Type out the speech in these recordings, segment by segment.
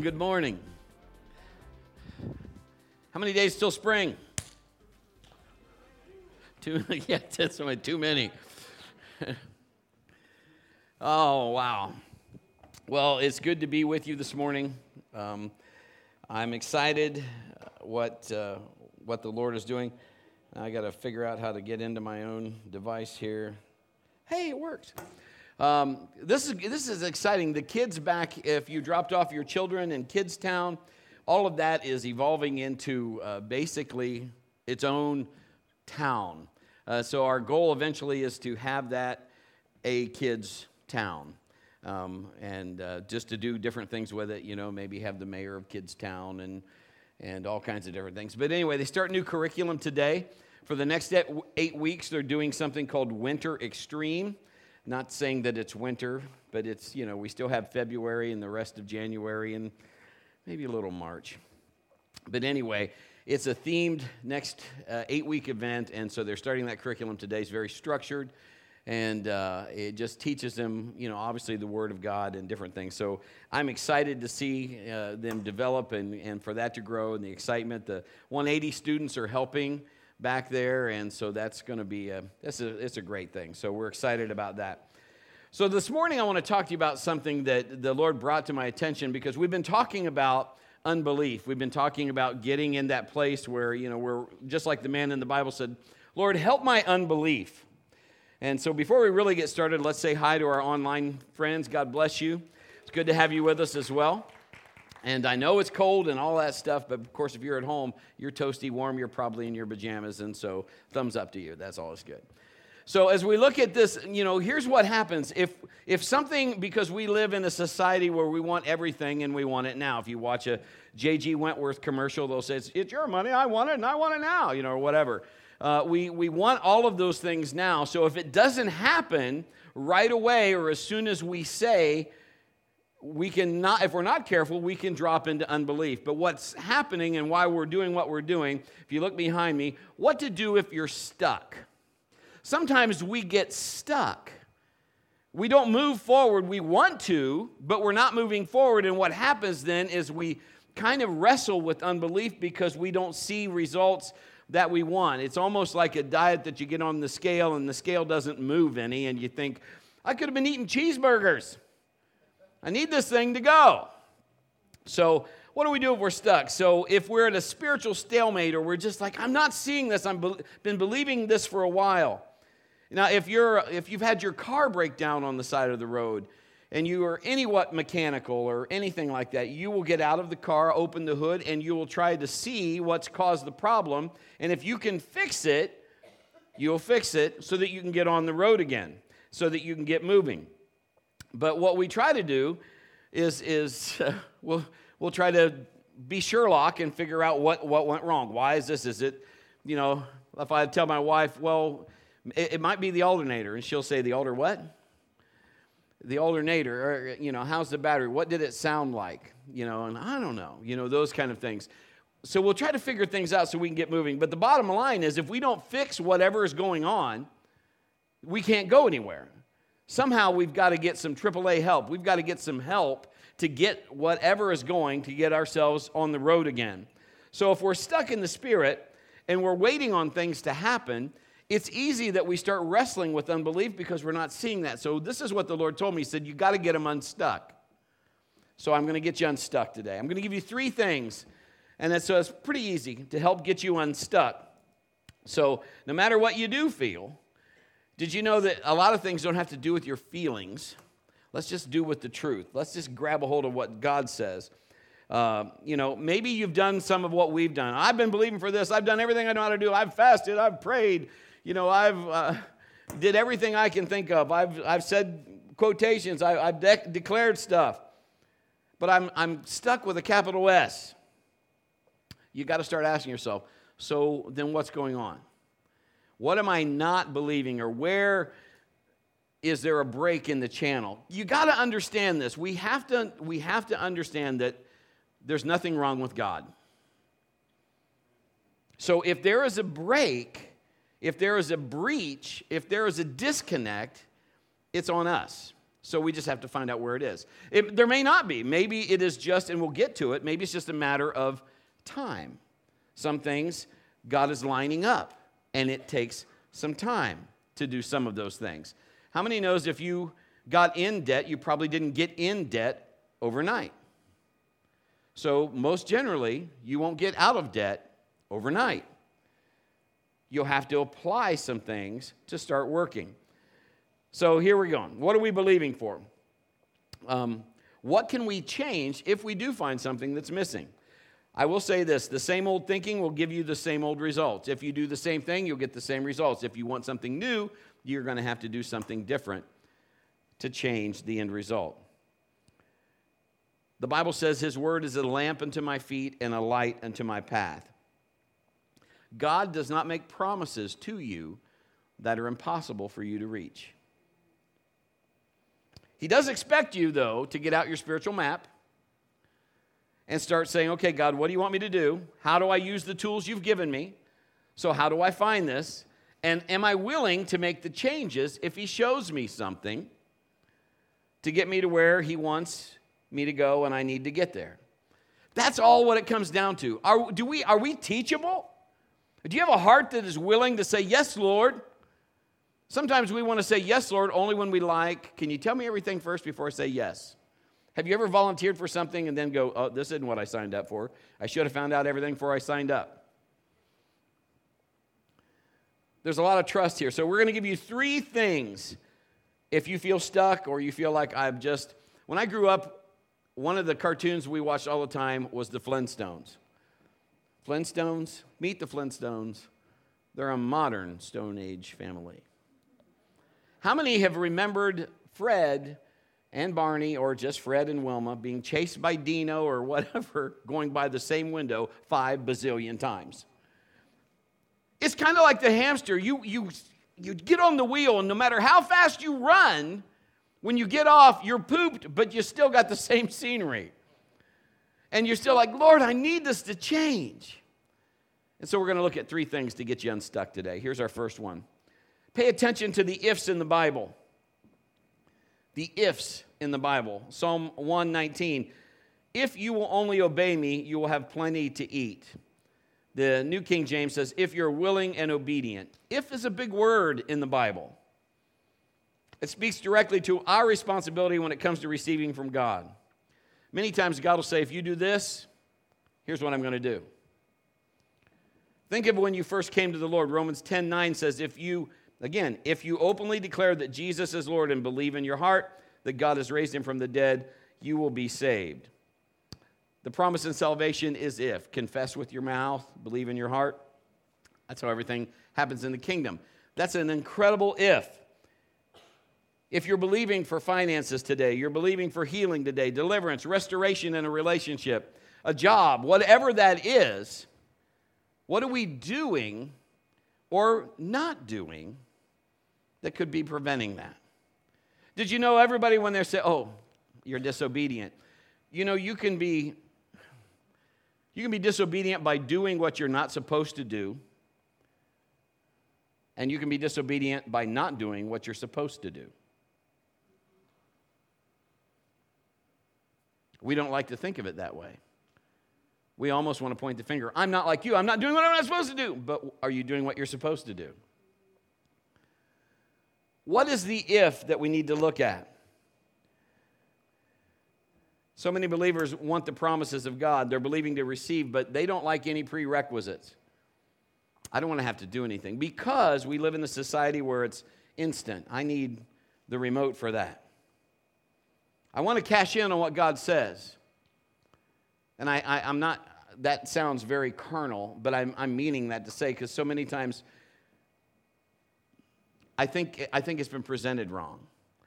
Good morning. How many days till spring? Too yeah, that's too many. oh wow. Well, it's good to be with you this morning. Um, I'm excited uh, what uh, what the Lord is doing. I got to figure out how to get into my own device here. Hey, it worked. Um, this, is, this is exciting. The kids back, if you dropped off your children in Kids Town, all of that is evolving into uh, basically its own town. Uh, so our goal eventually is to have that a kids town. Um, and uh, just to do different things with it, you know, maybe have the mayor of Kids Town and, and all kinds of different things. But anyway, they start new curriculum today. For the next eight weeks, they're doing something called Winter Extreme. Not saying that it's winter, but it's, you know, we still have February and the rest of January and maybe a little March. But anyway, it's a themed next uh, eight week event, and so they're starting that curriculum today. It's very structured, and uh, it just teaches them, you know, obviously the Word of God and different things. So I'm excited to see uh, them develop and, and for that to grow and the excitement. The 180 students are helping back there, and so that's going to be a, that's a, it's a great thing. So we're excited about that. So this morning I want to talk to you about something that the Lord brought to my attention because we've been talking about unbelief. We've been talking about getting in that place where, you know, we're just like the man in the Bible said, Lord, help my unbelief. And so before we really get started, let's say hi to our online friends. God bless you. It's good to have you with us as well. And I know it's cold and all that stuff, but of course, if you're at home, you're toasty warm, you're probably in your pajamas, and so thumbs up to you. That's always good. So as we look at this, you know, here's what happens. If if something because we live in a society where we want everything and we want it now. If you watch a J.G. Wentworth commercial, they'll say it's, your money, I want it, and I want it now, you know, or whatever. Uh, we we want all of those things now. So if it doesn't happen right away or as soon as we say we can not, if we're not careful, we can drop into unbelief. But what's happening and why we're doing what we're doing, if you look behind me, what to do if you're stuck. Sometimes we get stuck. We don't move forward. We want to, but we're not moving forward. And what happens then is we kind of wrestle with unbelief because we don't see results that we want. It's almost like a diet that you get on the scale and the scale doesn't move any, and you think, I could have been eating cheeseburgers. I need this thing to go. So, what do we do if we're stuck? So, if we're at a spiritual stalemate or we're just like, I'm not seeing this, I've be- been believing this for a while. Now, if, you're, if you've had your car break down on the side of the road and you are anywhat mechanical or anything like that, you will get out of the car, open the hood, and you will try to see what's caused the problem. And if you can fix it, you'll fix it so that you can get on the road again, so that you can get moving. But what we try to do is, is uh, we'll, we'll try to be Sherlock and figure out what, what went wrong. Why is this? Is it, you know, if I tell my wife, well, it, it might be the alternator, and she'll say, the alter what? The alternator, or, you know, how's the battery? What did it sound like? You know, and I don't know, you know, those kind of things. So we'll try to figure things out so we can get moving. But the bottom line is if we don't fix whatever is going on, we can't go anywhere. Somehow we've got to get some AAA help. We've got to get some help to get whatever is going to get ourselves on the road again. So if we're stuck in the spirit and we're waiting on things to happen, it's easy that we start wrestling with unbelief because we're not seeing that. So this is what the Lord told me. He said, You got to get them unstuck. So I'm going to get you unstuck today. I'm going to give you three things. And that's, so it's pretty easy to help get you unstuck. So no matter what you do feel, did you know that a lot of things don't have to do with your feelings? Let's just do with the truth. Let's just grab a hold of what God says. Uh, you know, maybe you've done some of what we've done. I've been believing for this. I've done everything I know how to do. I've fasted. I've prayed. You know, I've uh, did everything I can think of. I've, I've said quotations. I, have de- declared stuff. But I'm, I'm stuck with a capital S. You got to start asking yourself, so then what's going on? What am I not believing? Or where is there a break in the channel? You got to understand this. We have to, we have to understand that there's nothing wrong with God. So if there is a break, if there is a breach, if there is a disconnect, it's on us. So we just have to find out where it is. It, there may not be. Maybe it is just, and we'll get to it, maybe it's just a matter of time. Some things God is lining up, and it takes some time to do some of those things. How many knows if you got in debt, you probably didn't get in debt overnight? So, most generally, you won't get out of debt overnight. You'll have to apply some things to start working. So, here we're going. What are we believing for? Um, what can we change if we do find something that's missing? I will say this the same old thinking will give you the same old results. If you do the same thing, you'll get the same results. If you want something new, you're going to have to do something different to change the end result. The Bible says, His word is a lamp unto my feet and a light unto my path. God does not make promises to you that are impossible for you to reach. He does expect you, though, to get out your spiritual map and start saying, okay, God, what do you want me to do? How do I use the tools you've given me? So, how do I find this? And am I willing to make the changes if He shows me something to get me to where He wants me to go and I need to get there? That's all what it comes down to. Are, do we, are we teachable? Do you have a heart that is willing to say, Yes, Lord? Sometimes we want to say, Yes, Lord, only when we like. Can you tell me everything first before I say yes? Have you ever volunteered for something and then go, Oh, this isn't what I signed up for? I should have found out everything before I signed up. There's a lot of trust here. So we're going to give you three things if you feel stuck or you feel like I'm just. When I grew up, one of the cartoons we watched all the time was the Flintstones. Flintstones, meet the Flintstones. They're a modern Stone Age family. How many have remembered Fred and Barney, or just Fred and Wilma, being chased by Dino or whatever, going by the same window five bazillion times? It's kind of like the hamster. You, you, you get on the wheel, and no matter how fast you run, when you get off, you're pooped, but you still got the same scenery. And you're still like, Lord, I need this to change. And so we're going to look at three things to get you unstuck today. Here's our first one pay attention to the ifs in the Bible. The ifs in the Bible. Psalm 119 If you will only obey me, you will have plenty to eat. The New King James says, if you're willing and obedient. If is a big word in the Bible. It speaks directly to our responsibility when it comes to receiving from God. Many times God will say, if you do this, here's what I'm going to do. Think of when you first came to the Lord. Romans 10 9 says, if you, again, if you openly declare that Jesus is Lord and believe in your heart that God has raised him from the dead, you will be saved. The promise in salvation is if. Confess with your mouth, believe in your heart. That's how everything happens in the kingdom. That's an incredible if. If you're believing for finances today, you're believing for healing today, deliverance, restoration in a relationship, a job, whatever that is, what are we doing or not doing that could be preventing that? Did you know everybody when they say, oh, you're disobedient? You know, you can be you can be disobedient by doing what you're not supposed to do, and you can be disobedient by not doing what you're supposed to do. We don't like to think of it that way. We almost want to point the finger. I'm not like you. I'm not doing what I'm not supposed to do. But are you doing what you're supposed to do? What is the if that we need to look at? So many believers want the promises of God. They're believing to receive, but they don't like any prerequisites. I don't want to have to do anything because we live in a society where it's instant. I need the remote for that. I want to cash in on what God says. And I, I, am not, that sounds very carnal, but I'm, I'm meaning that to say because so many times I think, I think it's been presented wrong.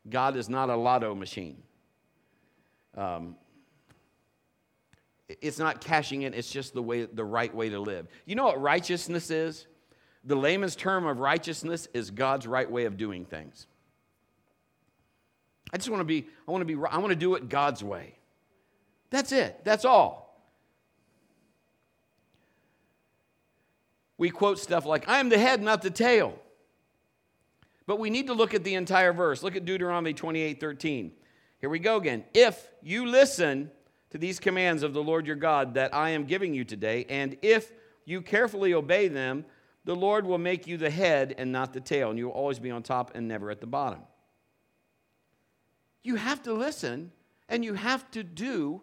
God is not a lotto machine. Um, it's not cashing in, it's just the way the right way to live. You know what righteousness is? The layman's term of righteousness is God's right way of doing things. I just want to be, I want to be, I want to do it God's way. That's it. That's all. We quote stuff like, I am the head, not the tail. But we need to look at the entire verse. Look at Deuteronomy 28 13. Here we go again. If you listen to these commands of the Lord your God that I am giving you today, and if you carefully obey them, the Lord will make you the head and not the tail, and you will always be on top and never at the bottom. You have to listen and you have to do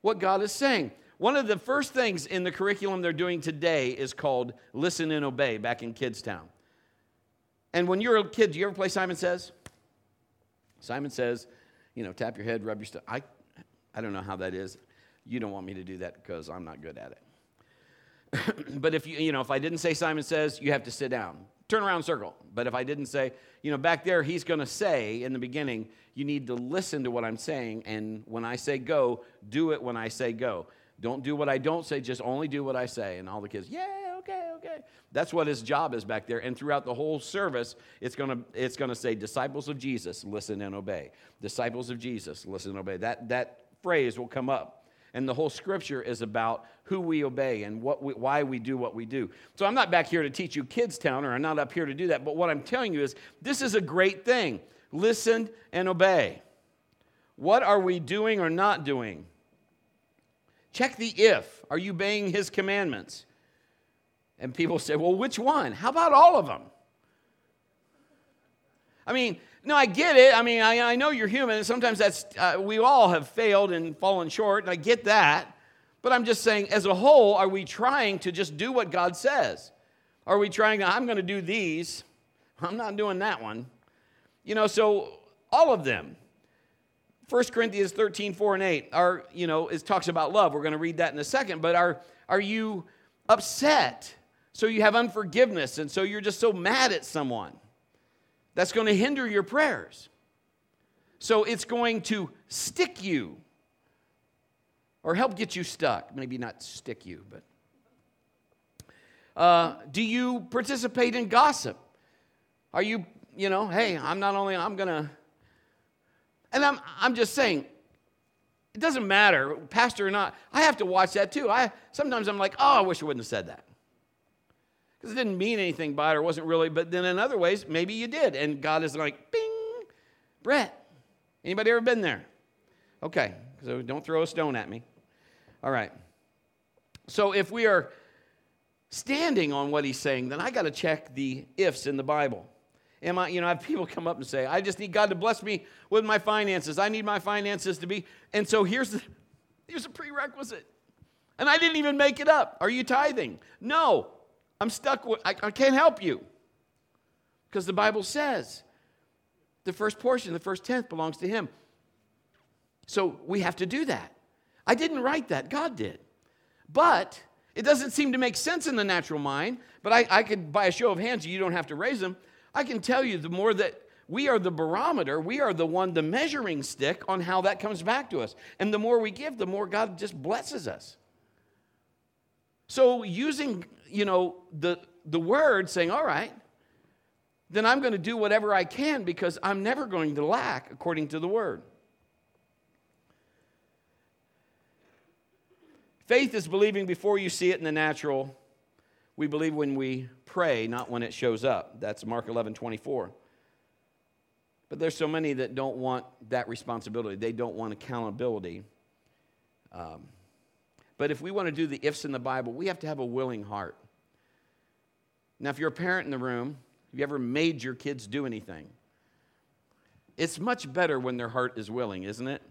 what God is saying. One of the first things in the curriculum they're doing today is called Listen and Obey back in Kidstown. And when you're a kid, do you ever play Simon Says? Simon Says, you know, tap your head, rub your stuff. I, I don't know how that is. You don't want me to do that because I'm not good at it. but if you, you know, if I didn't say Simon Says, you have to sit down. Turn around circle. But if I didn't say, you know, back there, he's going to say in the beginning, you need to listen to what I'm saying. And when I say go, do it when I say go. Don't do what I don't say, just only do what I say. And all the kids, yeah, okay, okay. That's what his job is back there. And throughout the whole service, it's gonna it's gonna say, disciples of Jesus, listen and obey. Disciples of Jesus, listen and obey. That that phrase will come up. And the whole scripture is about who we obey and what we, why we do what we do. So I'm not back here to teach you Kidstown, or I'm not up here to do that. But what I'm telling you is this is a great thing. Listen and obey. What are we doing or not doing? Check the if. Are you obeying his commandments? And people say, well, which one? How about all of them? I mean, no, I get it. I mean, I, I know you're human, and sometimes that's, uh, we all have failed and fallen short, and I get that. But I'm just saying, as a whole, are we trying to just do what God says? Are we trying to, I'm going to do these, I'm not doing that one. You know, so all of them. 1 Corinthians 13, 4 and 8 are, you know, it talks about love. We're going to read that in a second. But are, are you upset? So you have unforgiveness, and so you're just so mad at someone. That's going to hinder your prayers. So it's going to stick you or help get you stuck. Maybe not stick you, but. Uh, do you participate in gossip? Are you, you know, hey, I'm not only, I'm going to and I'm, I'm just saying, it doesn't matter, pastor or not. I have to watch that too. I, sometimes I'm like, oh, I wish I wouldn't have said that. Because it didn't mean anything by it or wasn't really, but then in other ways, maybe you did. And God is like, bing, Brett. Anybody ever been there? Okay, so don't throw a stone at me. All right. So if we are standing on what he's saying, then I got to check the ifs in the Bible. Am I, you know, I have people come up and say, I just need God to bless me with my finances. I need my finances to be. And so here's the here's a prerequisite. And I didn't even make it up. Are you tithing? No. I'm stuck with, I, I can't help you. Because the Bible says the first portion, the first tenth belongs to Him. So we have to do that. I didn't write that, God did. But it doesn't seem to make sense in the natural mind. But I, I could, by a show of hands, you don't have to raise them. I can tell you the more that we are the barometer, we are the one, the measuring stick on how that comes back to us. And the more we give, the more God just blesses us. So using, you know, the, the word saying, all right, then I'm going to do whatever I can because I'm never going to lack according to the word. Faith is believing before you see it in the natural we believe when we pray, not when it shows up. That's Mark 11 24. But there's so many that don't want that responsibility, they don't want accountability. Um, but if we want to do the ifs in the Bible, we have to have a willing heart. Now, if you're a parent in the room, have you ever made your kids do anything? It's much better when their heart is willing, isn't it?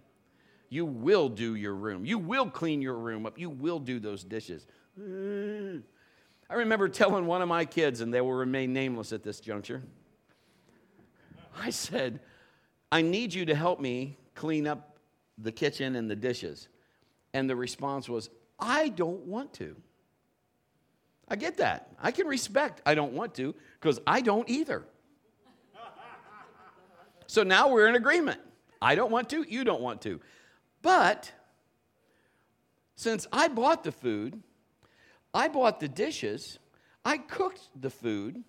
You will do your room. You will clean your room up. You will do those dishes. I remember telling one of my kids, and they will remain nameless at this juncture. I said, I need you to help me clean up the kitchen and the dishes. And the response was, I don't want to. I get that. I can respect I don't want to because I don't either. so now we're in agreement. I don't want to, you don't want to. But since I bought the food, I bought the dishes, I cooked the food.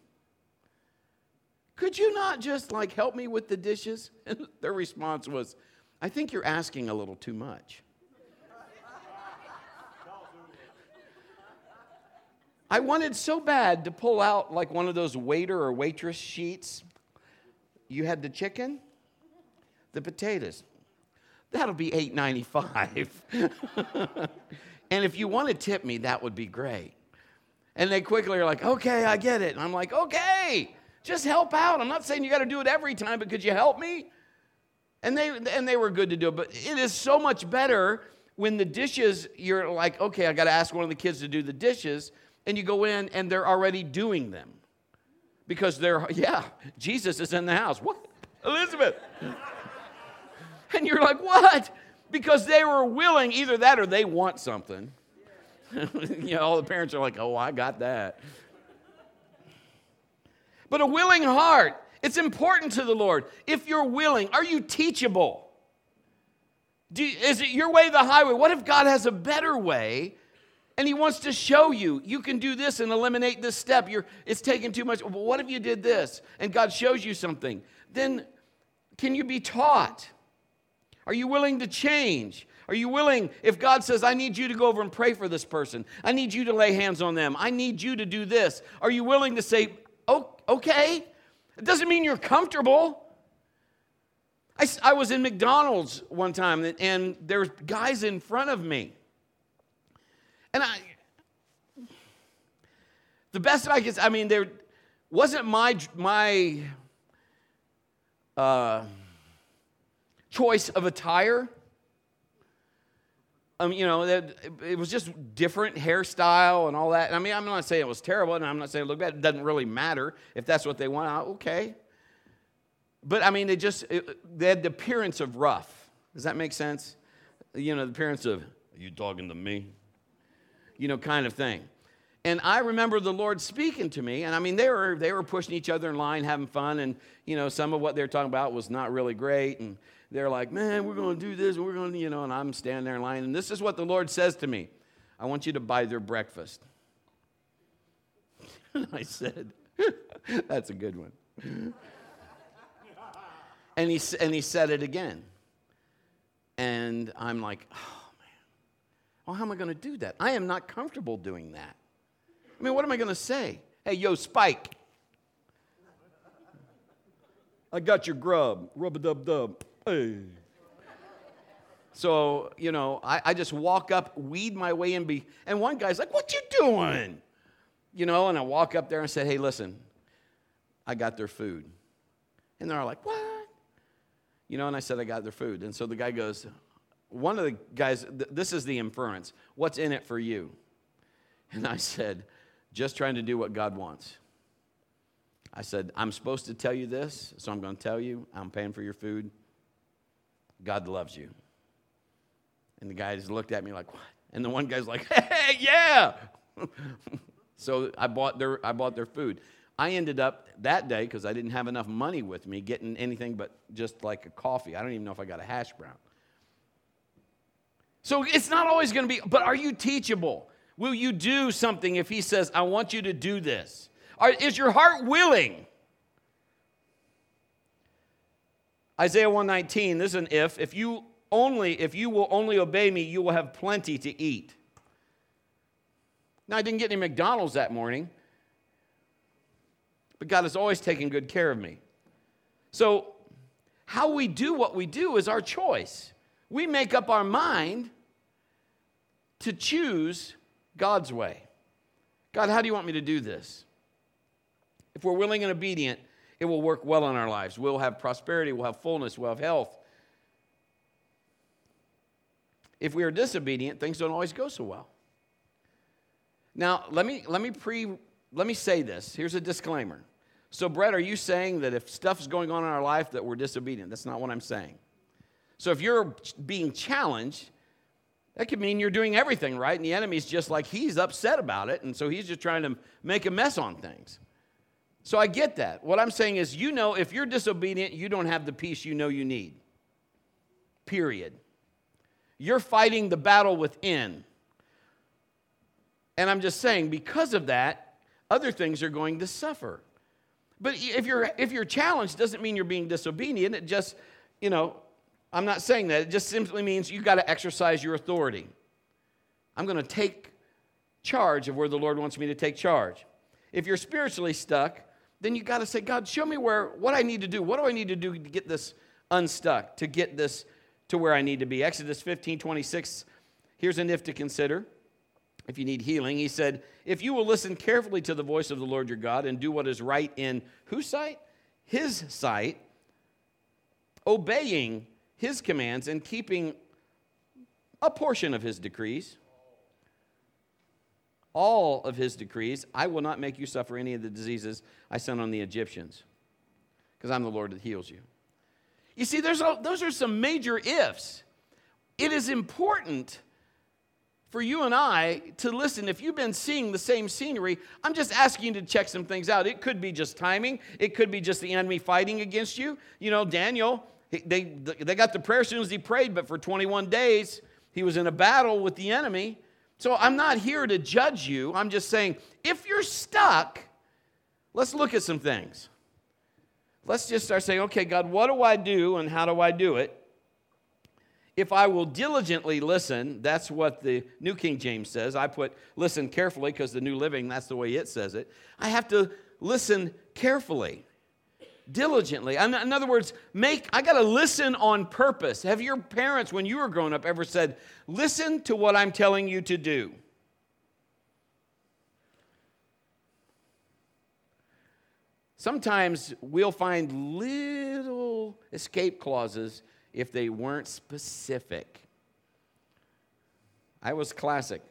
Could you not just like help me with the dishes? And their response was, I think you're asking a little too much. I wanted so bad to pull out like one of those waiter or waitress sheets you had the chicken, the potatoes. That'll be $8.95. and if you want to tip me, that would be great. And they quickly are like, okay, I get it. And I'm like, okay, just help out. I'm not saying you got to do it every time, but could you help me? And they, and they were good to do it. But it is so much better when the dishes, you're like, okay, I got to ask one of the kids to do the dishes. And you go in and they're already doing them. Because they're, yeah, Jesus is in the house. What? Elizabeth. and you're like, what? Because they were willing, either that or they want something. you know, all the parents are like, oh, I got that. But a willing heart, it's important to the Lord. If you're willing, are you teachable? Is it your way the highway? What if God has a better way and He wants to show you, you can do this and eliminate this step? You're, it's taking too much. Well, what if you did this and God shows you something? Then can you be taught? Are you willing to change? Are you willing, if God says, I need you to go over and pray for this person, I need you to lay hands on them, I need you to do this, are you willing to say, oh, okay? It doesn't mean you're comfortable. I, I was in McDonald's one time and, there's guys in front of me. And I, the best I could, I mean, there wasn't my, my uh, choice of attire. Um, you know, it was just different hairstyle and all that. And I mean, I'm not saying it was terrible, and I'm not saying look bad. It doesn't really matter if that's what they want. Okay, but I mean, they just it, they had the appearance of rough. Does that make sense? You know, the appearance of are you talking to me? You know, kind of thing. And I remember the Lord speaking to me, and I mean, they were they were pushing each other in line, having fun, and you know, some of what they're talking about was not really great, and they're like, man, we're going to do this, we're going to, you know, and I'm standing there in line. And this is what the Lord says to me I want you to buy their breakfast. and I said, that's a good one. and, he, and he said it again. And I'm like, oh, man. Well, how am I going to do that? I am not comfortable doing that. I mean, what am I going to say? Hey, yo, Spike. I got your grub. Rub a dub dub. Hey. So, you know, I, I just walk up, weed my way in, be, and one guy's like, What you doing? You know, and I walk up there and say, Hey, listen, I got their food. And they're all like, What? You know, and I said, I got their food. And so the guy goes, One of the guys, th- this is the inference. What's in it for you? And I said, Just trying to do what God wants. I said, I'm supposed to tell you this, so I'm going to tell you. I'm paying for your food. God loves you. And the guy just looked at me like, what? And the one guy's like, hey, yeah. so I bought, their, I bought their food. I ended up that day, because I didn't have enough money with me, getting anything but just like a coffee. I don't even know if I got a hash brown. So it's not always going to be, but are you teachable? Will you do something if he says, I want you to do this? Are, is your heart willing? Isaiah 119, this is an if. If you only, if you will only obey me, you will have plenty to eat. Now, I didn't get any McDonald's that morning, but God has always taken good care of me. So, how we do what we do is our choice. We make up our mind to choose God's way. God, how do you want me to do this? If we're willing and obedient, it will work well in our lives. We'll have prosperity, we'll have fullness, we'll have health. If we are disobedient, things don't always go so well. Now, let me let me pre let me say this. Here's a disclaimer. So, Brett, are you saying that if stuff's going on in our life that we're disobedient? That's not what I'm saying. So, if you're being challenged, that could mean you're doing everything right, and the enemy's just like he's upset about it, and so he's just trying to make a mess on things. So I get that. What I'm saying is, you know, if you're disobedient, you don't have the peace you know you need. Period. You're fighting the battle within. And I'm just saying, because of that, other things are going to suffer. But if you're, if you're challenged, doesn't mean you're being disobedient. It just, you know, I'm not saying that. It just simply means you've got to exercise your authority. I'm going to take charge of where the Lord wants me to take charge. If you're spiritually stuck, then you got to say, God, show me where what I need to do. What do I need to do to get this unstuck, to get this to where I need to be? Exodus 15, 26. Here's an if to consider. If you need healing, he said, If you will listen carefully to the voice of the Lord your God and do what is right in whose sight? His sight, obeying his commands and keeping a portion of his decrees, all of his decrees, I will not make you suffer any of the diseases I sent on the Egyptians, because I'm the Lord that heals you. You see, there's a, those are some major ifs. It is important for you and I to listen. If you've been seeing the same scenery, I'm just asking you to check some things out. It could be just timing, it could be just the enemy fighting against you. You know, Daniel, they, they got the prayer as soon as he prayed, but for 21 days, he was in a battle with the enemy. So I'm not here to judge you. I'm just saying, if you're stuck, let's look at some things. Let's just start saying, okay, God, what do I do and how do I do it? If I will diligently listen, that's what the New King James says. I put listen carefully because the New Living, that's the way it says it. I have to listen carefully diligently. In other words, make I got to listen on purpose. Have your parents when you were growing up ever said, "Listen to what I'm telling you to do"? Sometimes we'll find little escape clauses if they weren't specific. I was classic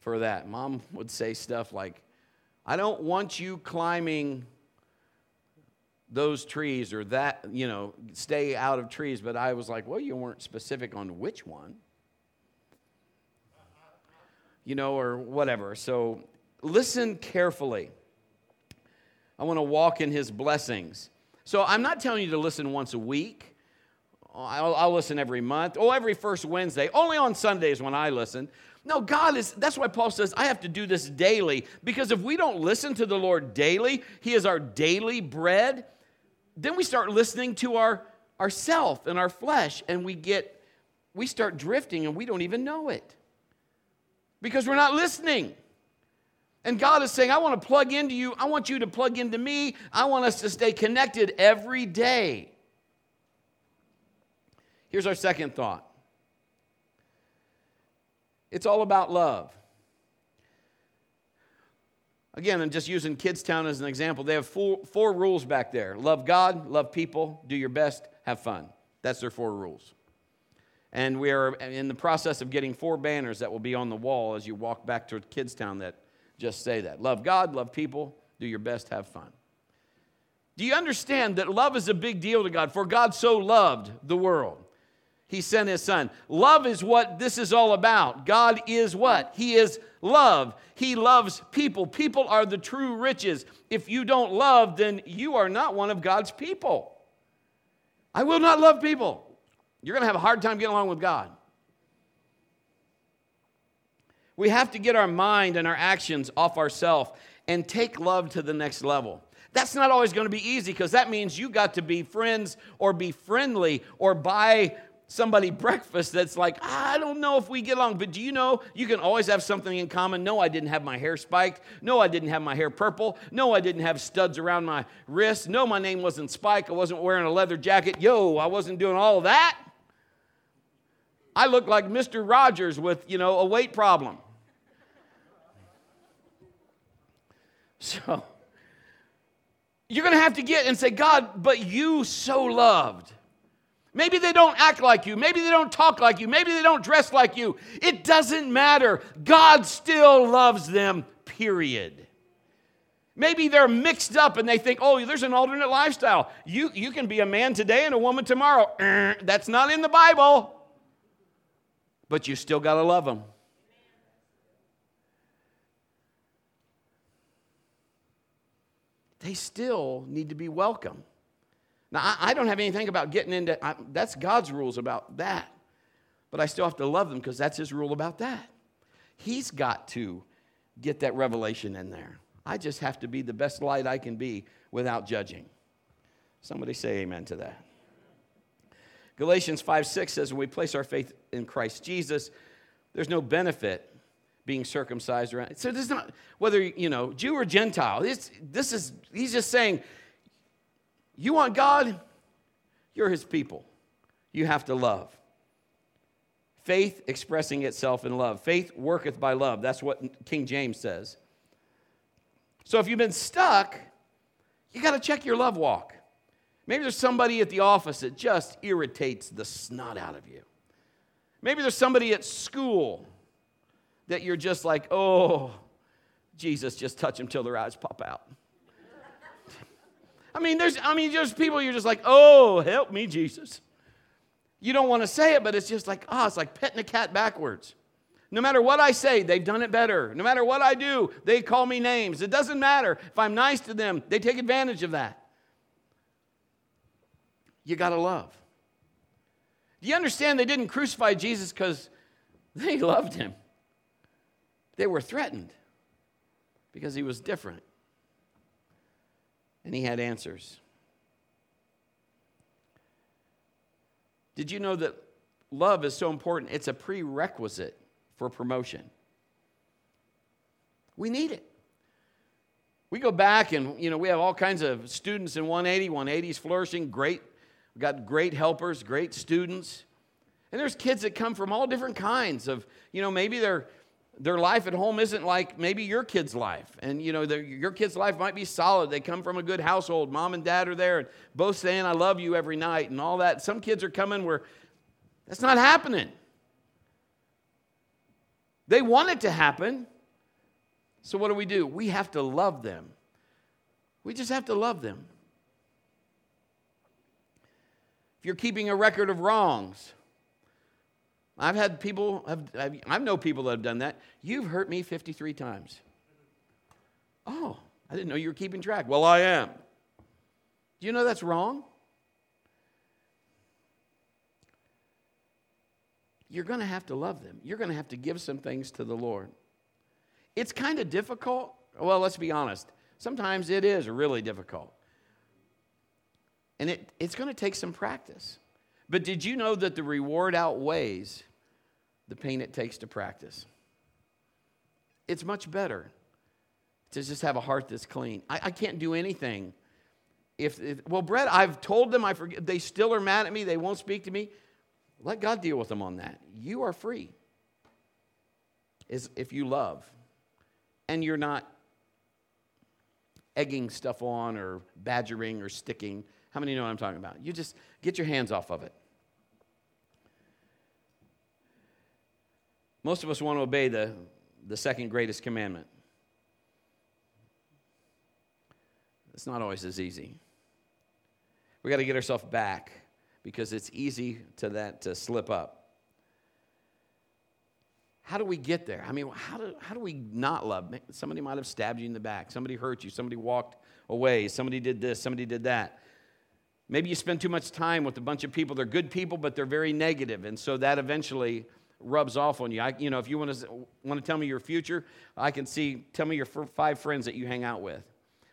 for that. Mom would say stuff like, I don't want you climbing those trees or that, you know, stay out of trees. But I was like, well, you weren't specific on which one, you know, or whatever. So listen carefully. I want to walk in his blessings. So I'm not telling you to listen once a week. I'll, I'll, listen every month. Oh, every first Wednesday. Only on Sundays when I listen. No, God is, that's why Paul says, I have to do this daily. Because if we don't listen to the Lord daily, He is our daily bread then we start listening to our ourself and our flesh and we get we start drifting and we don't even know it. Because we're not listening. And god is saying i want to plug into you. I want you to plug into me. I want us to stay connected every day. Here's our second thought. It's all about love Again, I'm just using Kidstown as an example. They have four, four rules back there love God, love people, do your best, have fun. That's their four rules. And we are in the process of getting four banners that will be on the wall as you walk back to Kidstown that just say that. Love God, love people, do your best, have fun. Do you understand that love is a big deal to God? For God so loved the world he sent his son. Love is what this is all about. God is what? He is love. He loves people. People are the true riches. If you don't love, then you are not one of God's people. I will not love people. You're going to have a hard time getting along with God. We have to get our mind and our actions off ourselves and take love to the next level. That's not always going to be easy because that means you got to be friends or be friendly or buy somebody breakfast that's like, I don't know if we get along, but do you know you can always have something in common? No, I didn't have my hair spiked. No, I didn't have my hair purple. No, I didn't have studs around my wrists. No, my name wasn't Spike. I wasn't wearing a leather jacket. Yo, I wasn't doing all of that. I look like Mr. Rogers with, you know, a weight problem. So, you're going to have to get and say, God, but you so loved. Maybe they don't act like you. Maybe they don't talk like you. Maybe they don't dress like you. It doesn't matter. God still loves them, period. Maybe they're mixed up and they think, oh, there's an alternate lifestyle. You, you can be a man today and a woman tomorrow. Er, that's not in the Bible. But you still got to love them. They still need to be welcome. Now, I, I don't have anything about getting into, I, that's God's rules about that. But I still have to love them because that's his rule about that. He's got to get that revelation in there. I just have to be the best light I can be without judging. Somebody say amen to that. Galatians 5 6 says, when we place our faith in Christ Jesus, there's no benefit, being circumcised around. So this is not whether you know Jew or Gentile. This this is he's just saying, you want God, you're his people. You have to love. Faith expressing itself in love. Faith worketh by love. That's what King James says. So if you've been stuck, you got to check your love walk. Maybe there's somebody at the office that just irritates the snot out of you. Maybe there's somebody at school that you're just like, oh, Jesus, just touch them till their eyes pop out. I mean, there's, I mean, there's people you're just like, oh, help me, Jesus. You don't want to say it, but it's just like, oh, it's like petting a cat backwards. No matter what I say, they've done it better. No matter what I do, they call me names. It doesn't matter. If I'm nice to them, they take advantage of that. You got to love. Do you understand they didn't crucify Jesus because they loved him? They were threatened because he was different and he had answers. Did you know that love is so important? It's a prerequisite for promotion. We need it. We go back and you know we have all kinds of students in 180. 180 is flourishing. Great, we've got great helpers, great students, and there's kids that come from all different kinds of you know maybe they're their life at home isn't like maybe your kid's life. And, you know, your kid's life might be solid. They come from a good household. Mom and dad are there, and both saying, I love you every night, and all that. Some kids are coming where that's not happening. They want it to happen. So, what do we do? We have to love them. We just have to love them. If you're keeping a record of wrongs, I've had people, I've, i've know people that have done that. You've hurt me 53 times. Oh, I didn't know you were keeping track. Well, I am. Do you know that's wrong? You're going to have to love them. You're going to have to give some things to the Lord. It's kind of difficult. Well, let's be honest. Sometimes it is really difficult. And it, it's going to take some practice. But did you know that the reward outweighs the pain it takes to practice? It's much better to just have a heart that's clean. I, I can't do anything. If, if, well, Brett, I've told them I forget. They still are mad at me. They won't speak to me. Let God deal with them on that. You are free. Is if you love, and you're not egging stuff on or badgering or sticking. How many know what I'm talking about? You just get your hands off of it. Most of us want to obey the, the second greatest commandment. It's not always as easy. We got to get ourselves back because it's easy to that to slip up. How do we get there? I mean, how do, how do we not love? Somebody might have stabbed you in the back. Somebody hurt you. Somebody walked away. Somebody did this. Somebody did that. Maybe you spend too much time with a bunch of people. They're good people, but they're very negative, And so that eventually rubs off on you. I, you know, if you want to want to tell me your future, I can see. Tell me your five friends that you hang out with.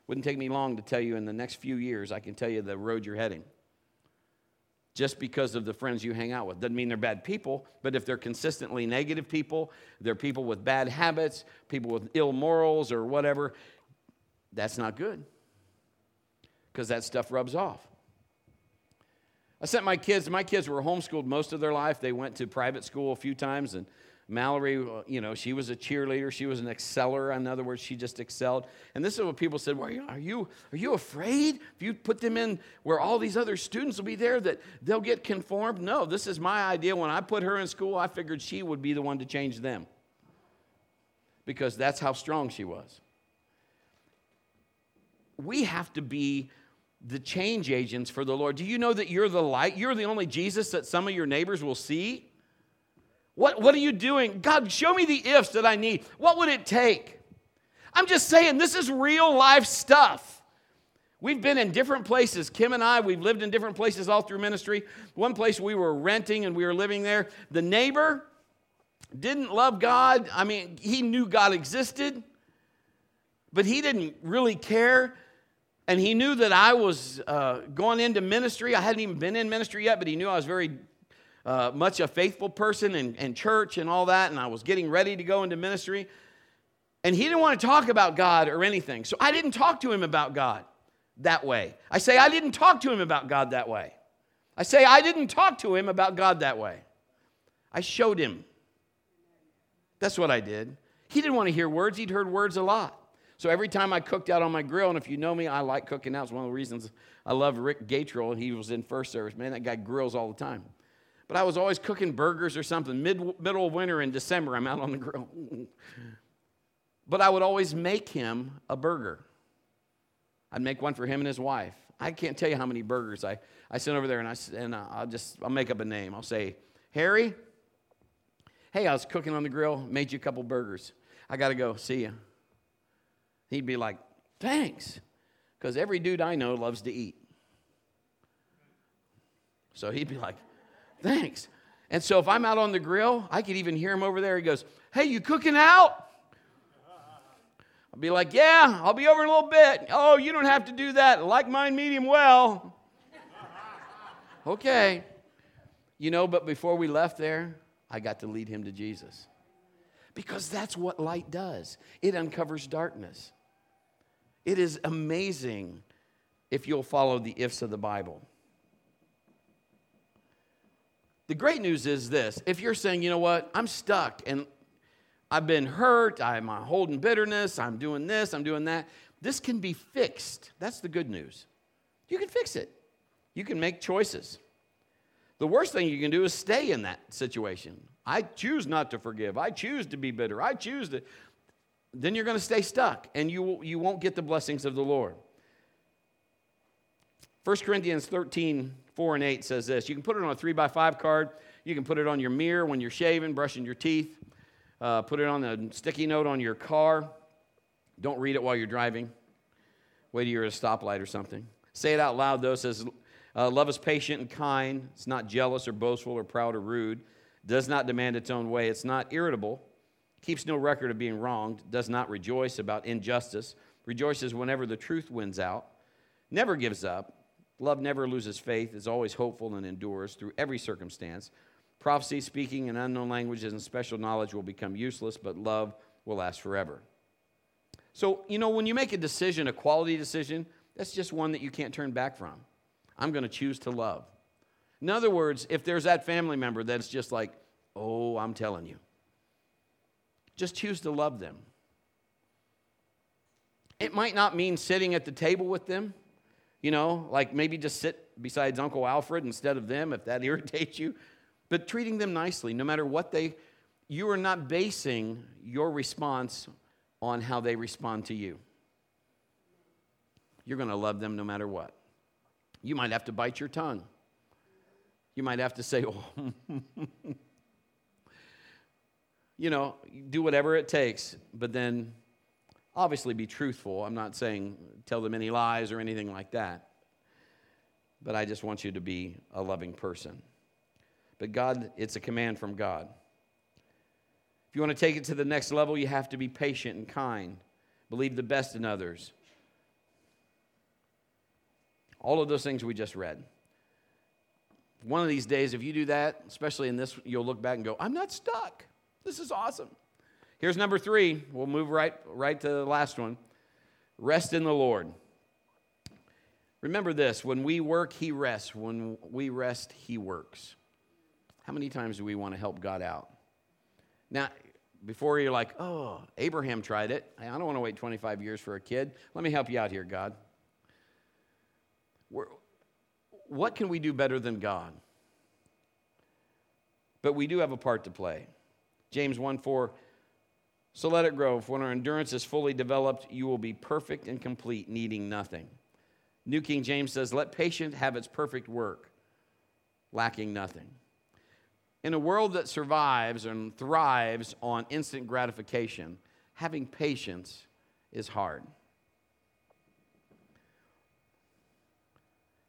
Wouldn't take me long to tell you in the next few years. I can tell you the road you're heading. Just because of the friends you hang out with doesn't mean they're bad people, but if they're consistently negative people, they're people with bad habits, people with ill morals or whatever, that's not good because that stuff rubs off. I sent my kids, my kids were homeschooled most of their life. They went to private school a few times. And Mallory, uh, you know, she was a cheerleader. She was an exceller. In other words, she just excelled. And this is what people said, well, are you, are you afraid if you put them in where all these other students will be there that they'll get conformed? No, this is my idea. When I put her in school, I figured she would be the one to change them because that's how strong she was. We have to be the change agents for the Lord. Do you know that you're the light? You're the only Jesus that some of your neighbors will see? What, what are you doing? God, show me the ifs that I need. What would it take? I'm just saying, this is real life stuff. We've been in different places. Kim and I, we've lived in different places all through ministry. One place we were renting and we were living there. The neighbor didn't love God. I mean, he knew God existed, but he didn't really care and he knew that I was uh, going into ministry. I hadn't even been in ministry yet, but he knew I was very uh, much a faithful person in, in church and all that, and I was getting ready to go into ministry. And he didn't want to talk about God or anything. So I didn't talk to him about God that way. I say, I didn't talk to him about God that way. I say, I didn't talk to him about God that way. I showed him. That's what I did. He didn't want to hear words, he'd heard words a lot. So every time I cooked out on my grill, and if you know me, I like cooking out. It's one of the reasons I love Rick Gatrell. He was in first service. Man, that guy grills all the time. But I was always cooking burgers or something. Mid, middle of winter in December, I'm out on the grill. but I would always make him a burger. I'd make one for him and his wife. I can't tell you how many burgers I, I sent over there, and, I, and I'll just I'll make up a name. I'll say, Harry, hey, I was cooking on the grill, made you a couple burgers. I got to go. See you. He'd be like, thanks, because every dude I know loves to eat. So he'd be like, thanks. And so if I'm out on the grill, I could even hear him over there. He goes, hey, you cooking out? I'll be like, yeah, I'll be over in a little bit. Oh, you don't have to do that. Like mine medium well. okay. You know, but before we left there, I got to lead him to Jesus. Because that's what light does it uncovers darkness. It is amazing if you'll follow the ifs of the Bible. The great news is this if you're saying, you know what, I'm stuck and I've been hurt, I'm holding bitterness, I'm doing this, I'm doing that, this can be fixed. That's the good news. You can fix it, you can make choices. The worst thing you can do is stay in that situation. I choose not to forgive. I choose to be bitter. I choose to. Then you're going to stay stuck and you, you won't get the blessings of the Lord. 1 Corinthians 13, 4 and 8 says this. You can put it on a 3 by 5 card. You can put it on your mirror when you're shaving, brushing your teeth. Uh, put it on a sticky note on your car. Don't read it while you're driving. Wait till you're at a stoplight or something. Say it out loud, though. It says, uh, Love is patient and kind. It's not jealous or boastful or proud or rude. Does not demand its own way. It's not irritable. Keeps no record of being wronged. Does not rejoice about injustice. Rejoices whenever the truth wins out. Never gives up. Love never loses faith. Is always hopeful and endures through every circumstance. Prophecy, speaking in unknown languages, and special knowledge will become useless, but love will last forever. So, you know, when you make a decision, a quality decision, that's just one that you can't turn back from. I'm going to choose to love. In other words, if there's that family member that's just like, oh, I'm telling you, just choose to love them. It might not mean sitting at the table with them, you know, like maybe just sit besides Uncle Alfred instead of them if that irritates you but treating them nicely, no matter what they, you are not basing your response on how they respond to you. You're going to love them no matter what. You might have to bite your tongue. You might have to say, oh, you know, do whatever it takes, but then obviously be truthful. I'm not saying tell them any lies or anything like that, but I just want you to be a loving person. But God, it's a command from God. If you want to take it to the next level, you have to be patient and kind, believe the best in others. All of those things we just read. One of these days, if you do that, especially in this, you'll look back and go, I'm not stuck. This is awesome. Here's number three. We'll move right, right to the last one. Rest in the Lord. Remember this when we work, He rests. When we rest, He works. How many times do we want to help God out? Now, before you're like, oh, Abraham tried it. I don't want to wait 25 years for a kid. Let me help you out here, God. We're, what can we do better than God? But we do have a part to play. James 1 4. So let it grow. For when our endurance is fully developed, you will be perfect and complete, needing nothing. New King James says, Let patience have its perfect work, lacking nothing. In a world that survives and thrives on instant gratification, having patience is hard.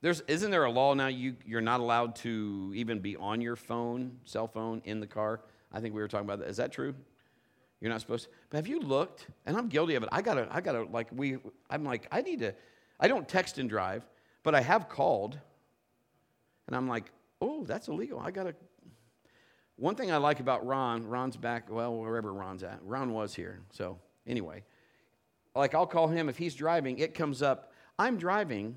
There's, isn't there a law now you, you're not allowed to even be on your phone, cell phone, in the car? I think we were talking about that. Is that true? You're not supposed to. But have you looked? And I'm guilty of it. I gotta, I gotta, like, we, I'm like, I need to, I don't text and drive, but I have called. And I'm like, oh, that's illegal. I gotta one thing I like about Ron, Ron's back, well, wherever Ron's at. Ron was here. So, anyway, like I'll call him if he's driving, it comes up, I'm driving,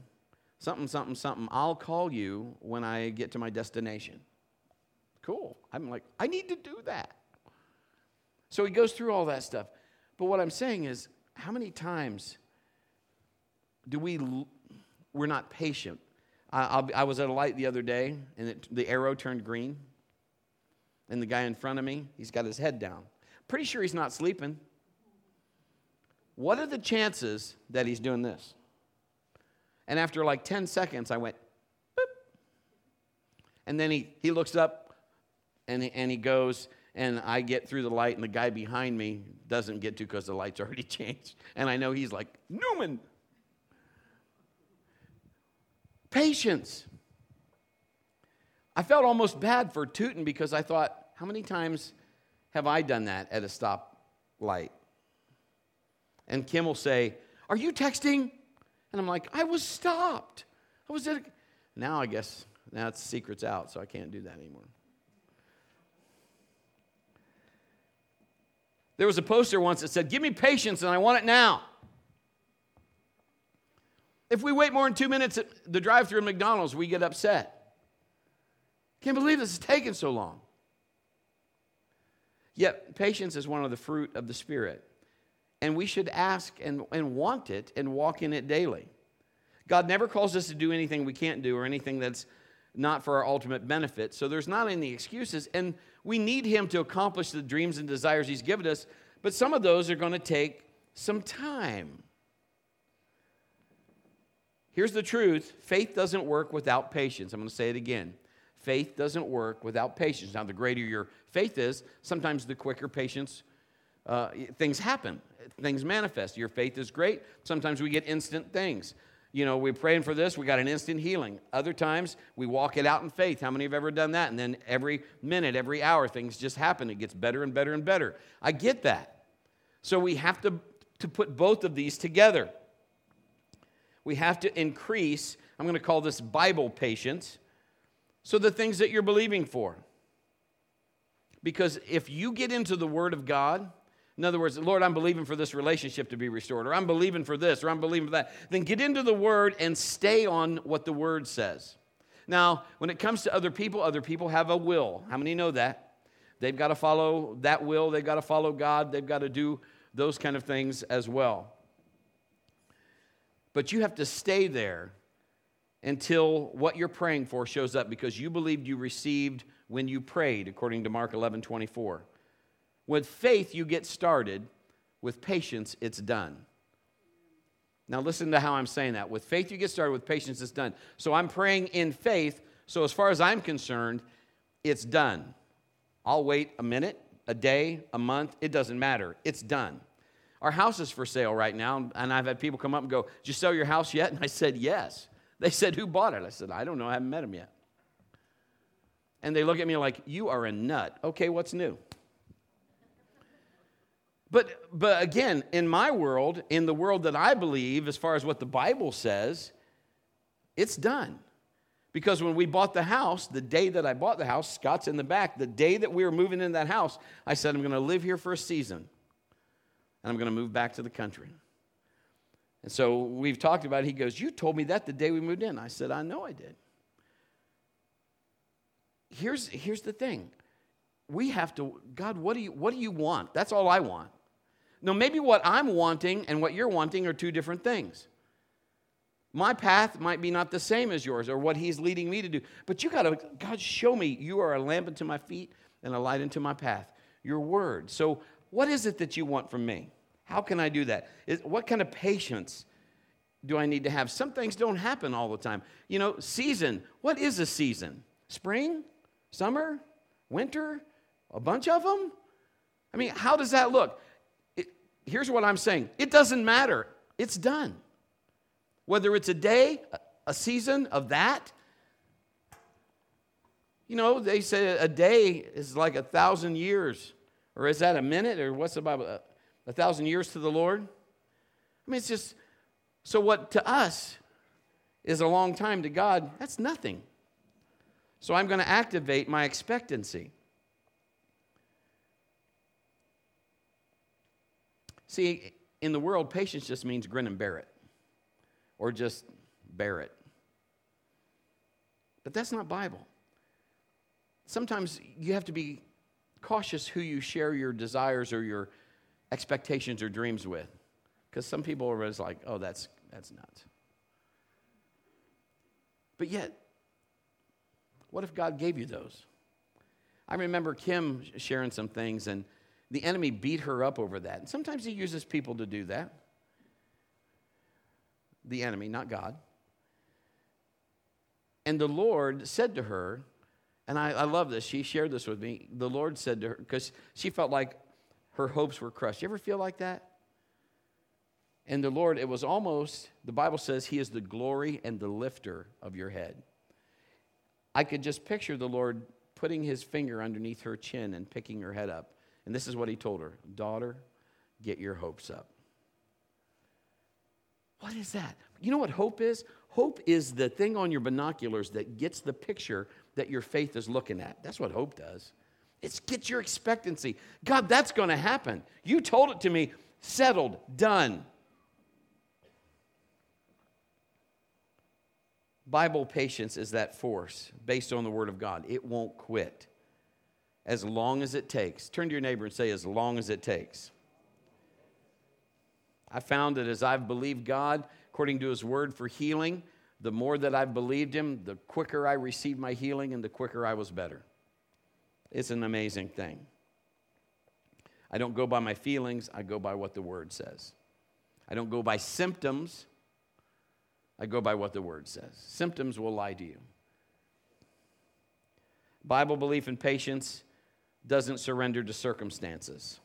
something, something, something. I'll call you when I get to my destination. Cool. I'm like, I need to do that. So he goes through all that stuff. But what I'm saying is, how many times do we, we're not patient? I, I was at a light the other day, and it, the arrow turned green. And the guy in front of me, he's got his head down. Pretty sure he's not sleeping. What are the chances that he's doing this? And after like 10 seconds, I went, Boop. and then he, he looks up and and he goes, and I get through the light, and the guy behind me doesn't get to because the light's already changed. And I know he's like, Newman. Patience. I felt almost bad for Tootin because I thought, how many times have I done that at a stop light? And Kim will say, Are you texting? And I'm like, I was stopped. I was at a... Now I guess, now it's secret's out, so I can't do that anymore. There was a poster once that said, Give me patience and I want it now. If we wait more than two minutes at the drive through at McDonald's, we get upset. Can't believe this is taking so long. Yet, patience is one of the fruit of the Spirit. And we should ask and, and want it and walk in it daily. God never calls us to do anything we can't do or anything that's not for our ultimate benefit. So there's not any excuses. And we need Him to accomplish the dreams and desires He's given us. But some of those are going to take some time. Here's the truth faith doesn't work without patience. I'm going to say it again. Faith doesn't work without patience. Now, the greater your faith is, sometimes the quicker patience uh, things happen, things manifest. Your faith is great. Sometimes we get instant things. You know, we're praying for this, we got an instant healing. Other times, we walk it out in faith. How many have ever done that? And then every minute, every hour, things just happen. It gets better and better and better. I get that. So we have to, to put both of these together. We have to increase, I'm going to call this Bible patience, so the things that you're believing for. Because if you get into the Word of God, in other words, Lord, I'm believing for this relationship to be restored, or I'm believing for this, or I'm believing for that. Then get into the Word and stay on what the Word says. Now, when it comes to other people, other people have a will. How many know that? They've got to follow that will, they've got to follow God, they've got to do those kind of things as well. But you have to stay there until what you're praying for shows up because you believed you received when you prayed, according to Mark 11 24. With faith, you get started. With patience, it's done. Now, listen to how I'm saying that. With faith, you get started. With patience, it's done. So I'm praying in faith. So, as far as I'm concerned, it's done. I'll wait a minute, a day, a month. It doesn't matter. It's done. Our house is for sale right now. And I've had people come up and go, Did you sell your house yet? And I said, Yes. They said, Who bought it? I said, I don't know. I haven't met him yet. And they look at me like, You are a nut. Okay, what's new? But, but again, in my world, in the world that I believe, as far as what the Bible says, it's done. Because when we bought the house, the day that I bought the house, Scott's in the back, the day that we were moving in that house, I said, I'm going to live here for a season and I'm going to move back to the country. And so we've talked about it. He goes, You told me that the day we moved in. I said, I know I did. Here's, here's the thing we have to, God, what do, you, what do you want? That's all I want. Now, maybe what I'm wanting and what you're wanting are two different things. My path might be not the same as yours or what he's leading me to do. But you got to, God, show me you are a lamp unto my feet and a light unto my path. Your word. So, what is it that you want from me? How can I do that? Is, what kind of patience do I need to have? Some things don't happen all the time. You know, season. What is a season? Spring? Summer? Winter? A bunch of them? I mean, how does that look? Here's what I'm saying it doesn't matter, it's done. Whether it's a day, a season of that, you know, they say a day is like a thousand years. Or is that a minute? Or what's the Bible? A thousand years to the Lord? I mean, it's just so what to us is a long time to God, that's nothing. So I'm going to activate my expectancy. See, in the world, patience just means grin and bear it, or just bear it. But that's not Bible. Sometimes you have to be cautious who you share your desires or your expectations or dreams with. Because some people are just like, oh, that's, that's nuts. But yet, what if God gave you those? I remember Kim sharing some things, and the enemy beat her up over that. And sometimes he uses people to do that. The enemy, not God. And the Lord said to her, and I, I love this, she shared this with me. The Lord said to her, because she felt like her hopes were crushed. You ever feel like that? And the Lord, it was almost, the Bible says, He is the glory and the lifter of your head. I could just picture the Lord putting His finger underneath her chin and picking her head up. And this is what He told her Daughter, get your hopes up. What is that? You know what hope is? Hope is the thing on your binoculars that gets the picture that your faith is looking at. That's what hope does. It's get your expectancy. God, that's going to happen. You told it to me. Settled, done. Bible patience is that force based on the Word of God. It won't quit as long as it takes. Turn to your neighbor and say, as long as it takes. I found that as I've believed God according to His Word for healing, the more that I've believed Him, the quicker I received my healing and the quicker I was better. It's an amazing thing. I don't go by my feelings, I go by what the Word says. I don't go by symptoms, I go by what the Word says. Symptoms will lie to you. Bible belief and patience doesn't surrender to circumstances.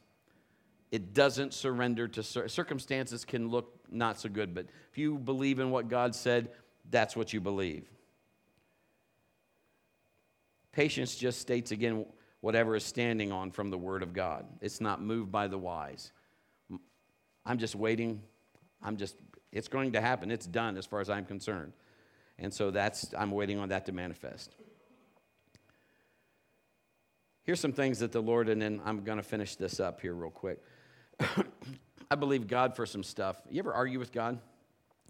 It doesn't surrender to cir- circumstances can look not so good, but if you believe in what God said, that's what you believe. Patience just states again whatever is standing on from the Word of God. It's not moved by the wise. I'm just waiting. I'm just, it's going to happen. It's done as far as I'm concerned. And so that's, I'm waiting on that to manifest. Here's some things that the Lord, and then I'm going to finish this up here real quick. I believe God for some stuff. You ever argue with God?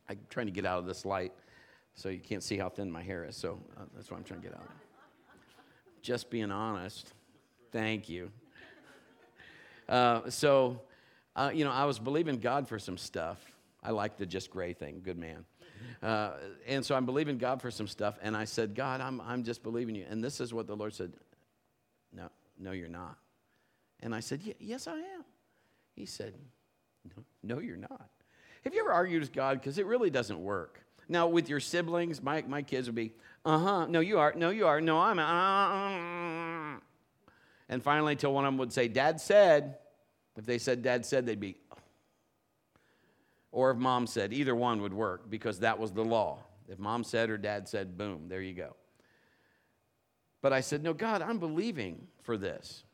I'm trying to get out of this light so you can't see how thin my hair is. So uh, that's what I'm trying to get out of. Just being honest. Thank you. Uh, so, uh, you know, I was believing God for some stuff. I like the just gray thing, good man. Uh, and so I'm believing God for some stuff. And I said, God, I'm, I'm just believing you. And this is what the Lord said No, you're not. And I said, Yes, I am. He said, No, no you're not. Have you ever argued with God? Because it really doesn't work. Now, with your siblings, my, my kids would be, uh huh, no, you are, no, you are, no, I'm, uh, and finally, till one of them would say, Dad said, if they said Dad said, they'd be, oh. or if mom said, either one would work because that was the law. If mom said or dad said, boom, there you go. But I said, No, God, I'm believing for this.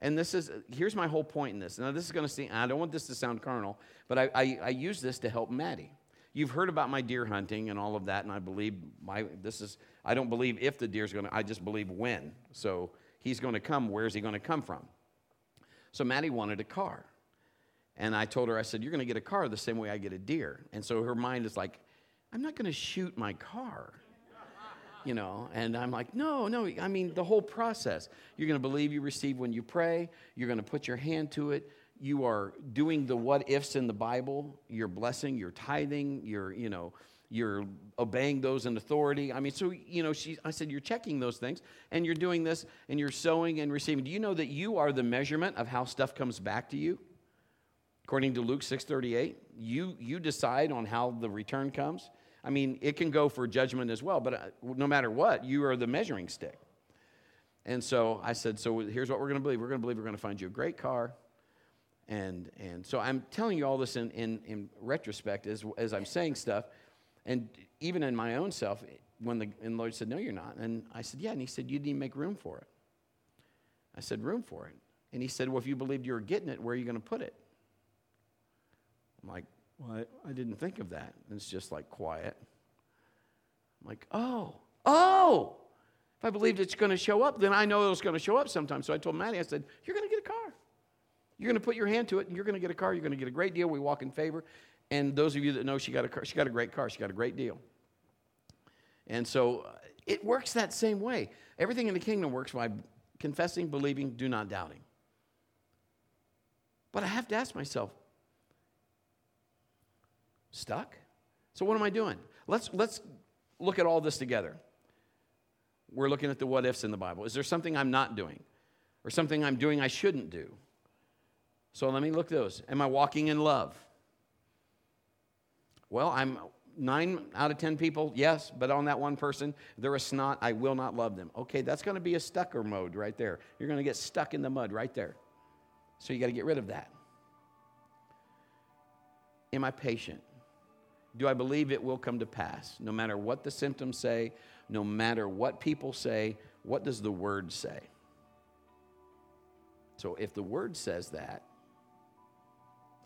And this is, here's my whole point in this. Now, this is going to seem, I don't want this to sound carnal, but I, I, I use this to help Maddie. You've heard about my deer hunting and all of that, and I believe my, this is, I don't believe if the deer's going to, I just believe when. So he's going to come. Where's he going to come from? So Maddie wanted a car. And I told her, I said, You're going to get a car the same way I get a deer. And so her mind is like, I'm not going to shoot my car you know and i'm like no no i mean the whole process. You're going to believe you receive when you pray. You're going to put your hand to it. You are doing the what ifs in the bible. You're blessing you're tithing you're you know you're obeying those in authority. I mean so you know she i said you're checking those things and you're doing this and you're sowing and receiving. Do you know that you are the measurement of how stuff comes back to you? According to luke 638 you you decide on how the return comes I mean, it can go for judgment as well, but uh, no matter what, you are the measuring stick. And so I said, so here's what we're going to believe. We're going to believe we're going to find you a great car. And, and so I'm telling you all this in, in, in retrospect as, as I'm saying stuff. And even in my own self, when the, and the Lord said, no, you're not. And I said, yeah. And he said, you need to make room for it. I said, room for it. And he said, well, if you believed you were getting it, where are you going to put it? I'm like, well, I, I didn't think of that. It's just like quiet. I'm like, oh, oh. If I believed it's going to show up, then I know it's going to show up sometime. So I told Maddie, I said, you're going to get a car. You're going to put your hand to it and you're going to get a car. You're going to get a great deal. We walk in favor. And those of you that know she got a car, she got a great car. She got a great deal. And so uh, it works that same way. Everything in the kingdom works by confessing, believing, do not doubting. But I have to ask myself, stuck? So what am I doing? Let's let's look at all this together. We're looking at the what ifs in the Bible. Is there something I'm not doing? Or something I'm doing I shouldn't do? So let me look those. Am I walking in love? Well, I'm nine out of 10 people, yes, but on that one person, they're a snot, I will not love them. Okay, that's going to be a stucker mode right there. You're going to get stuck in the mud right there. So you got to get rid of that. Am I patient? Do I believe it will come to pass? No matter what the symptoms say, no matter what people say, what does the word say? So if the word says that,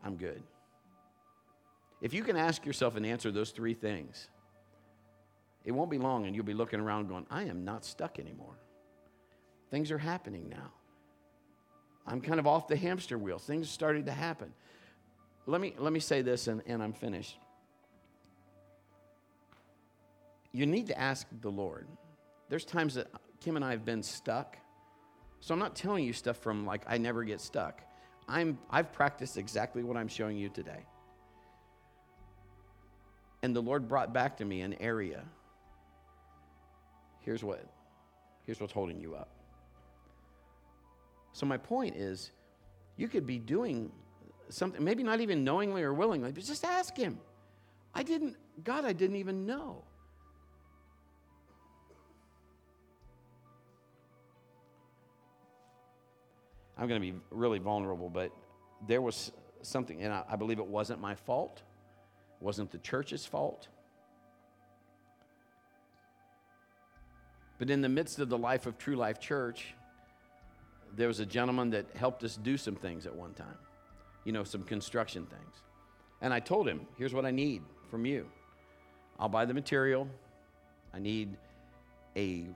I'm good. If you can ask yourself and answer those three things, it won't be long and you'll be looking around going, I am not stuck anymore. Things are happening now. I'm kind of off the hamster wheel. Things started to happen. Let me, let me say this and, and I'm finished. You need to ask the Lord. There's times that Kim and I have been stuck. So I'm not telling you stuff from like I never get stuck. I'm, I've practiced exactly what I'm showing you today. And the Lord brought back to me an area. Here's what here's what's holding you up. So my point is you could be doing something, maybe not even knowingly or willingly, but just ask him. I didn't, God, I didn't even know. I'm going to be really vulnerable, but there was something, and I, I believe it wasn't my fault, it wasn't the church's fault. But in the midst of the life of True Life Church, there was a gentleman that helped us do some things at one time, you know, some construction things. And I told him, here's what I need from you I'll buy the material, I need a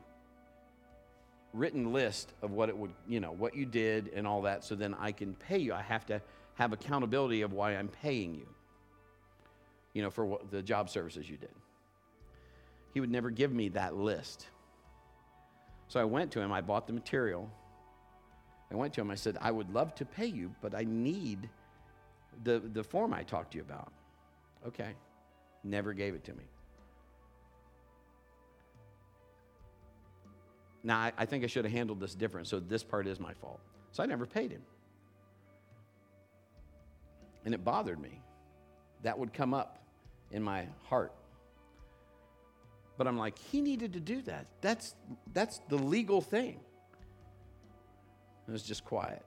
written list of what it would, you know, what you did and all that, so then I can pay you. I have to have accountability of why I'm paying you, you know, for what, the job services you did. He would never give me that list. So I went to him, I bought the material. I went to him, I said, I would love to pay you, but I need the, the form I talked to you about. Okay. Never gave it to me. Now, I, I think I should have handled this different, so this part is my fault. So I never paid him. And it bothered me. That would come up in my heart. But I'm like, he needed to do that. That's, that's the legal thing. It was just quiet.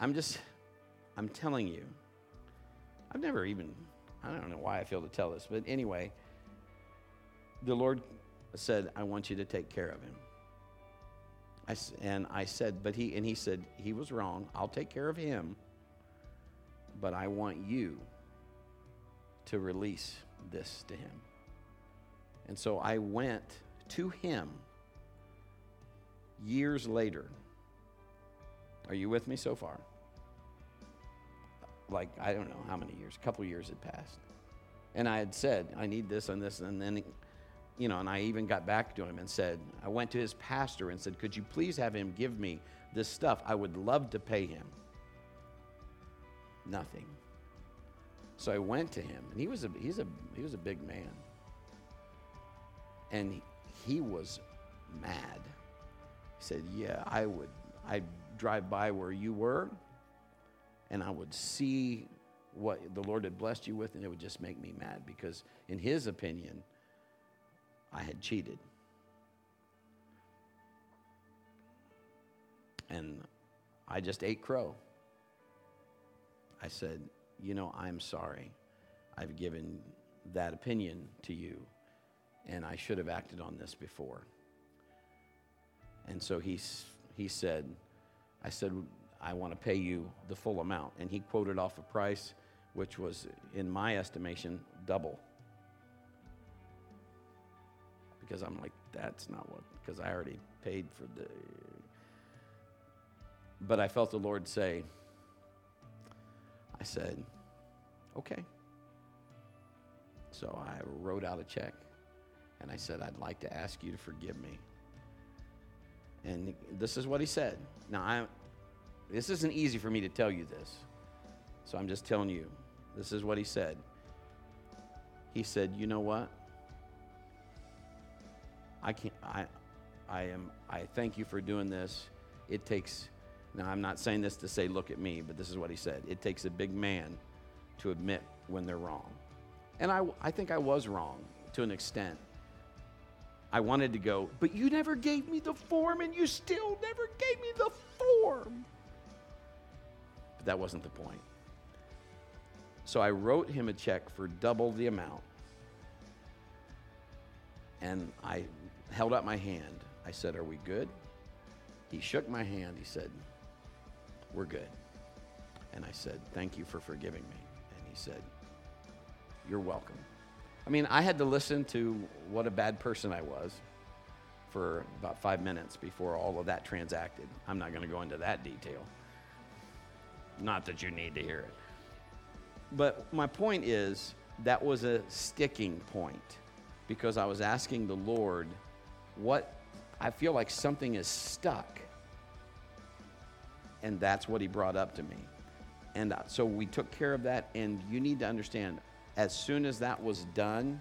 I'm just, I'm telling you. I've never even, I don't know why I feel to tell this, but anyway, the Lord said, I want you to take care of him. I, and I said, but he, and he said, he was wrong. I'll take care of him, but I want you to release this to him. And so I went to him years later. Are you with me so far? Like, I don't know how many years, a couple years had passed. And I had said, I need this and this. And then you know, and I even got back to him and said, I went to his pastor and said, Could you please have him give me this stuff? I would love to pay him. Nothing. So I went to him, and he was a, he's a, he was a big man. And he, he was mad. He said, Yeah, I would, I'd drive by where you were, and I would see what the Lord had blessed you with, and it would just make me mad because, in his opinion, I had cheated. And I just ate crow. I said, You know, I'm sorry. I've given that opinion to you, and I should have acted on this before. And so he, he said, I said, I want to pay you the full amount. And he quoted off a price which was, in my estimation, double because I'm like, that's not what, because I already paid for the. But I felt the Lord say, I said, okay. So I wrote out a check and I said, I'd like to ask you to forgive me. And this is what he said. Now, I, this isn't easy for me to tell you this. So I'm just telling you. This is what he said. He said, "You know what? I can't I I am I thank you for doing this. It takes now I'm not saying this to say look at me, but this is what he said. It takes a big man to admit when they're wrong. And I I think I was wrong to an extent. I wanted to go, but you never gave me the form and you still never gave me the form. But that wasn't the point. So I wrote him a check for double the amount. And I held out my hand. I said, Are we good? He shook my hand. He said, We're good. And I said, Thank you for forgiving me. And he said, You're welcome. I mean, I had to listen to what a bad person I was for about five minutes before all of that transacted. I'm not going to go into that detail. Not that you need to hear it. But my point is, that was a sticking point because I was asking the Lord, what I feel like something is stuck. And that's what he brought up to me. And uh, so we took care of that. And you need to understand, as soon as that was done,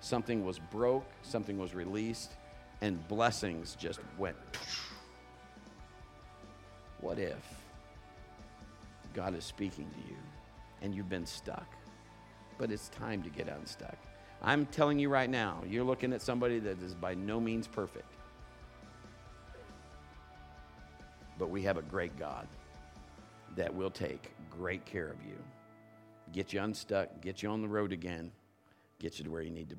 something was broke, something was released, and blessings just went. What if God is speaking to you and you've been stuck? But it's time to get unstuck. I'm telling you right now, you're looking at somebody that is by no means perfect. But we have a great God that will take great care of you, get you unstuck, get you on the road again, get you to where you need to be.